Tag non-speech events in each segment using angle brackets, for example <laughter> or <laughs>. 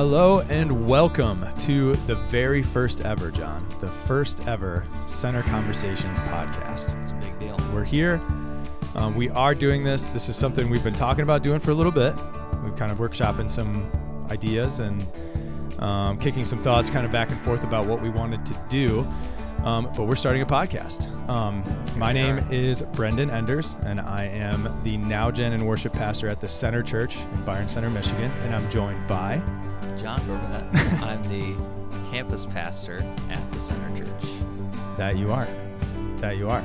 Hello and welcome to the very first ever, John, the first ever Center Conversations podcast. It's a big deal. We're here. Um, we are doing this. This is something we've been talking about doing for a little bit. We've kind of workshopping some ideas and um, kicking some thoughts kind of back and forth about what we wanted to do. Um, but we're starting a podcast. Um, my name is Brendan Enders, and I am the Now Gen and Worship Pastor at the Center Church in Byron Center, Michigan. And I'm joined by John Gorbett. <laughs> I'm the campus pastor at the Center Church. That you are. That you are.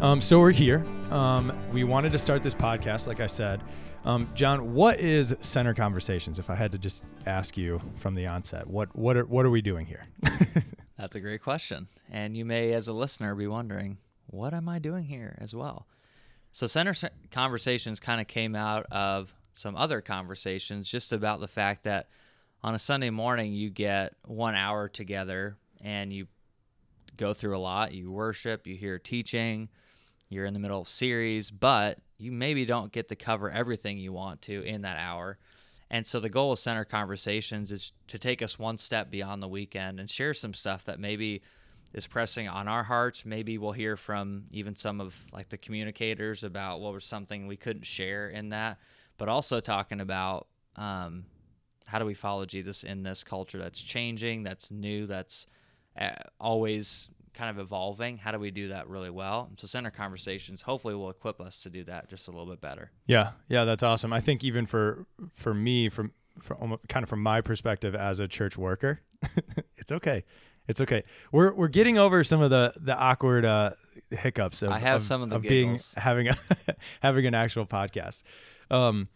Um, so we're here. Um, we wanted to start this podcast, like I said. Um, John, what is Center Conversations? If I had to just ask you from the onset, what what are what are we doing here? <laughs> That's a great question. And you may, as a listener, be wondering, what am I doing here as well? So, Center Conversations kind of came out of some other conversations just about the fact that on a Sunday morning, you get one hour together and you go through a lot. You worship, you hear teaching, you're in the middle of series, but you maybe don't get to cover everything you want to in that hour. And so the goal of Center Conversations is to take us one step beyond the weekend and share some stuff that maybe is pressing on our hearts. Maybe we'll hear from even some of like the communicators about what was something we couldn't share in that, but also talking about um, how do we follow Jesus in this culture that's changing, that's new, that's uh, always kind of evolving. How do we do that really well? So center conversations hopefully will equip us to do that just a little bit better. Yeah, yeah, that's awesome. I think even for for me, from from kind of from my perspective as a church worker, <laughs> it's okay. It's okay. We're we're getting over some of the the awkward uh, hiccups of, I have of, some of the of being having a <laughs> having an actual podcast. Um,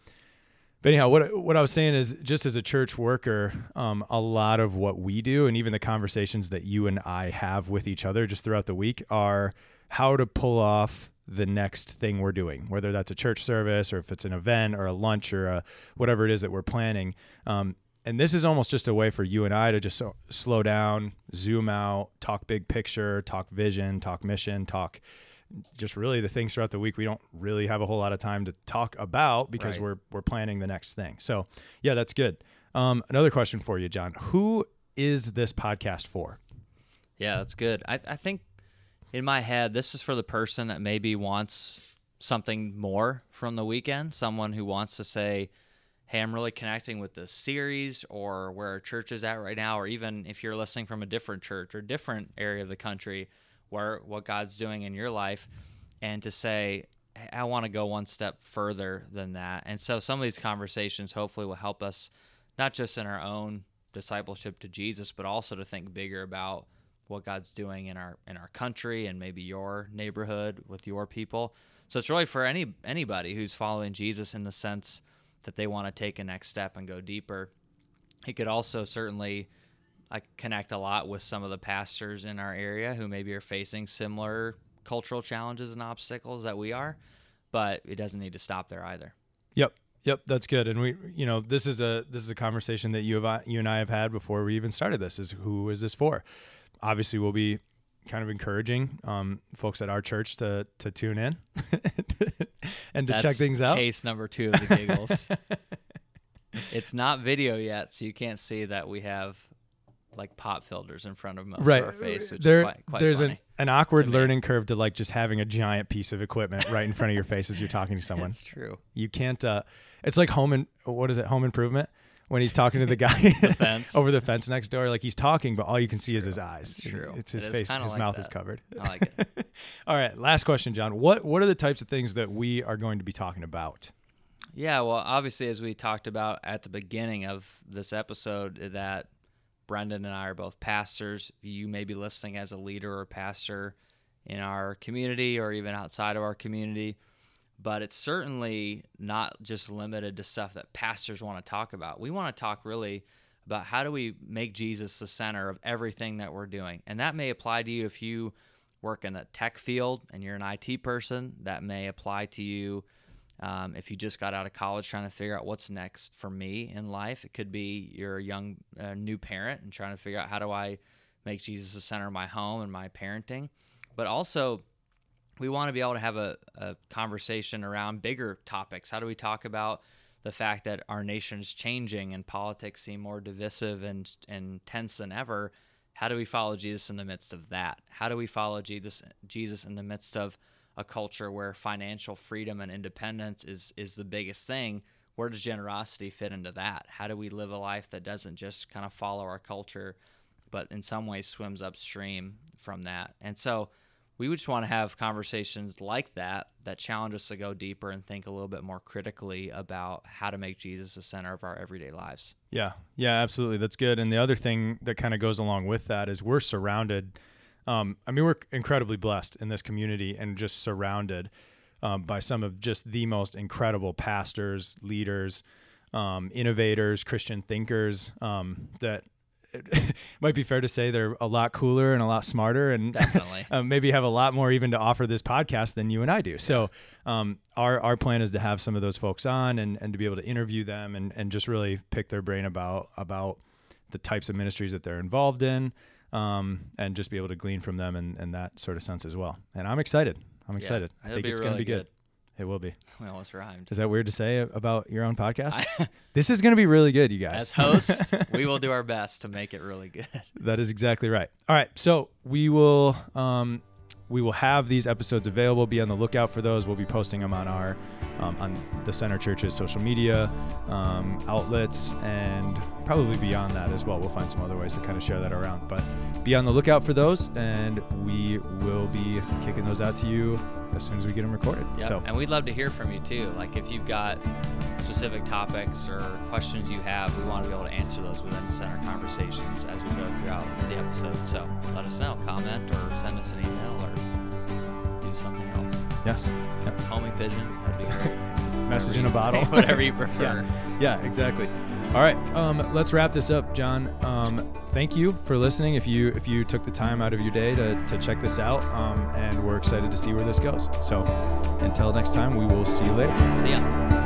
but anyhow, what what I was saying is, just as a church worker, um, a lot of what we do, and even the conversations that you and I have with each other just throughout the week, are how to pull off the next thing we're doing, whether that's a church service or if it's an event or a lunch or a, whatever it is that we're planning. Um, and this is almost just a way for you and I to just so, slow down, zoom out, talk big picture, talk vision, talk mission, talk just really the things throughout the week we don't really have a whole lot of time to talk about because right. we're we're planning the next thing. So yeah, that's good. Um, another question for you, John. Who is this podcast for? Yeah, that's good. I, I think in my head, this is for the person that maybe wants something more from the weekend. Someone who wants to say, "Hey, I'm really connecting with this series, or where our church is at right now, or even if you're listening from a different church or different area of the country." Where what God's doing in your life and to say I want to go one step further than that. And so some of these conversations hopefully will help us not just in our own discipleship to Jesus, but also to think bigger about what God's doing in our in our country and maybe your neighborhood with your people. So it's really for any anybody who's following Jesus in the sense that they want to take a next step and go deeper. It could also certainly I connect a lot with some of the pastors in our area who maybe are facing similar cultural challenges and obstacles that we are, but it doesn't need to stop there either. Yep. Yep, that's good. And we, you know, this is a this is a conversation that you have you and I have had before we even started this. Is who is this for? Obviously, we'll be kind of encouraging um, folks at our church to to tune in <laughs> and to that's check things out. Case number two of the giggles. <laughs> it's not video yet, so you can't see that we have like pop filters in front of most right. of our face, which there, is quite, quite There's an, an awkward learning curve to like just having a giant piece of equipment right in front of your face as you're talking to <laughs> someone. That's true. You can't. Uh, it's like home and what is it? Home improvement when he's talking to the <laughs> guy the <laughs> over the fence next door. Like he's talking, but all you can see true. is his eyes. It's true. It's his it face. His like mouth that. is covered. I like it. all right. Last question, John. What What are the types of things that we are going to be talking about? Yeah, well, obviously, as we talked about at the beginning of this episode, that Brendan and I are both pastors. You may be listening as a leader or pastor in our community or even outside of our community, but it's certainly not just limited to stuff that pastors want to talk about. We want to talk really about how do we make Jesus the center of everything that we're doing. And that may apply to you if you work in the tech field and you're an IT person. That may apply to you um, if you just got out of college trying to figure out what's next for me in life, it could be you're a young uh, new parent and trying to figure out how do I make Jesus the center of my home and my parenting. But also, we want to be able to have a, a conversation around bigger topics. How do we talk about the fact that our nation is changing and politics seem more divisive and and tense than ever. How do we follow Jesus in the midst of that? How do we follow Jesus Jesus in the midst of a culture where financial freedom and independence is is the biggest thing? Where does generosity fit into that? How do we live a life that doesn't just kind of follow our culture, but in some ways swims upstream from that? And so we just want to have conversations like that that challenge us to go deeper and think a little bit more critically about how to make Jesus the center of our everyday lives. Yeah, yeah, absolutely. That's good. And the other thing that kind of goes along with that is we're surrounded. Um, I mean, we're incredibly blessed in this community and just surrounded um, by some of just the most incredible pastors, leaders, um, innovators, Christian thinkers um, that it <laughs> might be fair to say they're a lot cooler and a lot smarter and <laughs> Definitely. um, maybe have a lot more even to offer this podcast than you and I do. So um, our, our plan is to have some of those folks on and, and to be able to interview them and, and just really pick their brain about, about the types of ministries that they're involved in um, and just be able to glean from them in, in that sort of sense as well. And I'm excited. I'm excited. I think it's going to be good. good. It will be. <laughs> Well, it's rhymed. Is that weird to say about your own podcast? <laughs> this is going to be really good, you guys. As hosts, <laughs> we will do our best to make it really good. That is exactly right. All right, so we will um, we will have these episodes available. Be on the lookout for those. We'll be posting them on our um, on the Center Church's social media um, outlets and probably beyond that as well. We'll find some other ways to kind of share that around. But be on the lookout for those, and we will be kicking those out to you as soon as we get them recorded. Yep. So And we'd love to hear from you too. Like if you've got specific topics or questions you have, we want to be able to answer those within center conversations as we go throughout the episode. So let us know, comment or send us an email or do something else. yes, Yep. Homing pigeon, that'd great. <laughs> message in a <laughs> bottle, Whatever you <laughs> prefer. yeah, exactly. All right, um, let's wrap this up, John. Um, thank you for listening. If you if you took the time out of your day to, to check this out, um, and we're excited to see where this goes. So, until next time, we will see you later. See ya.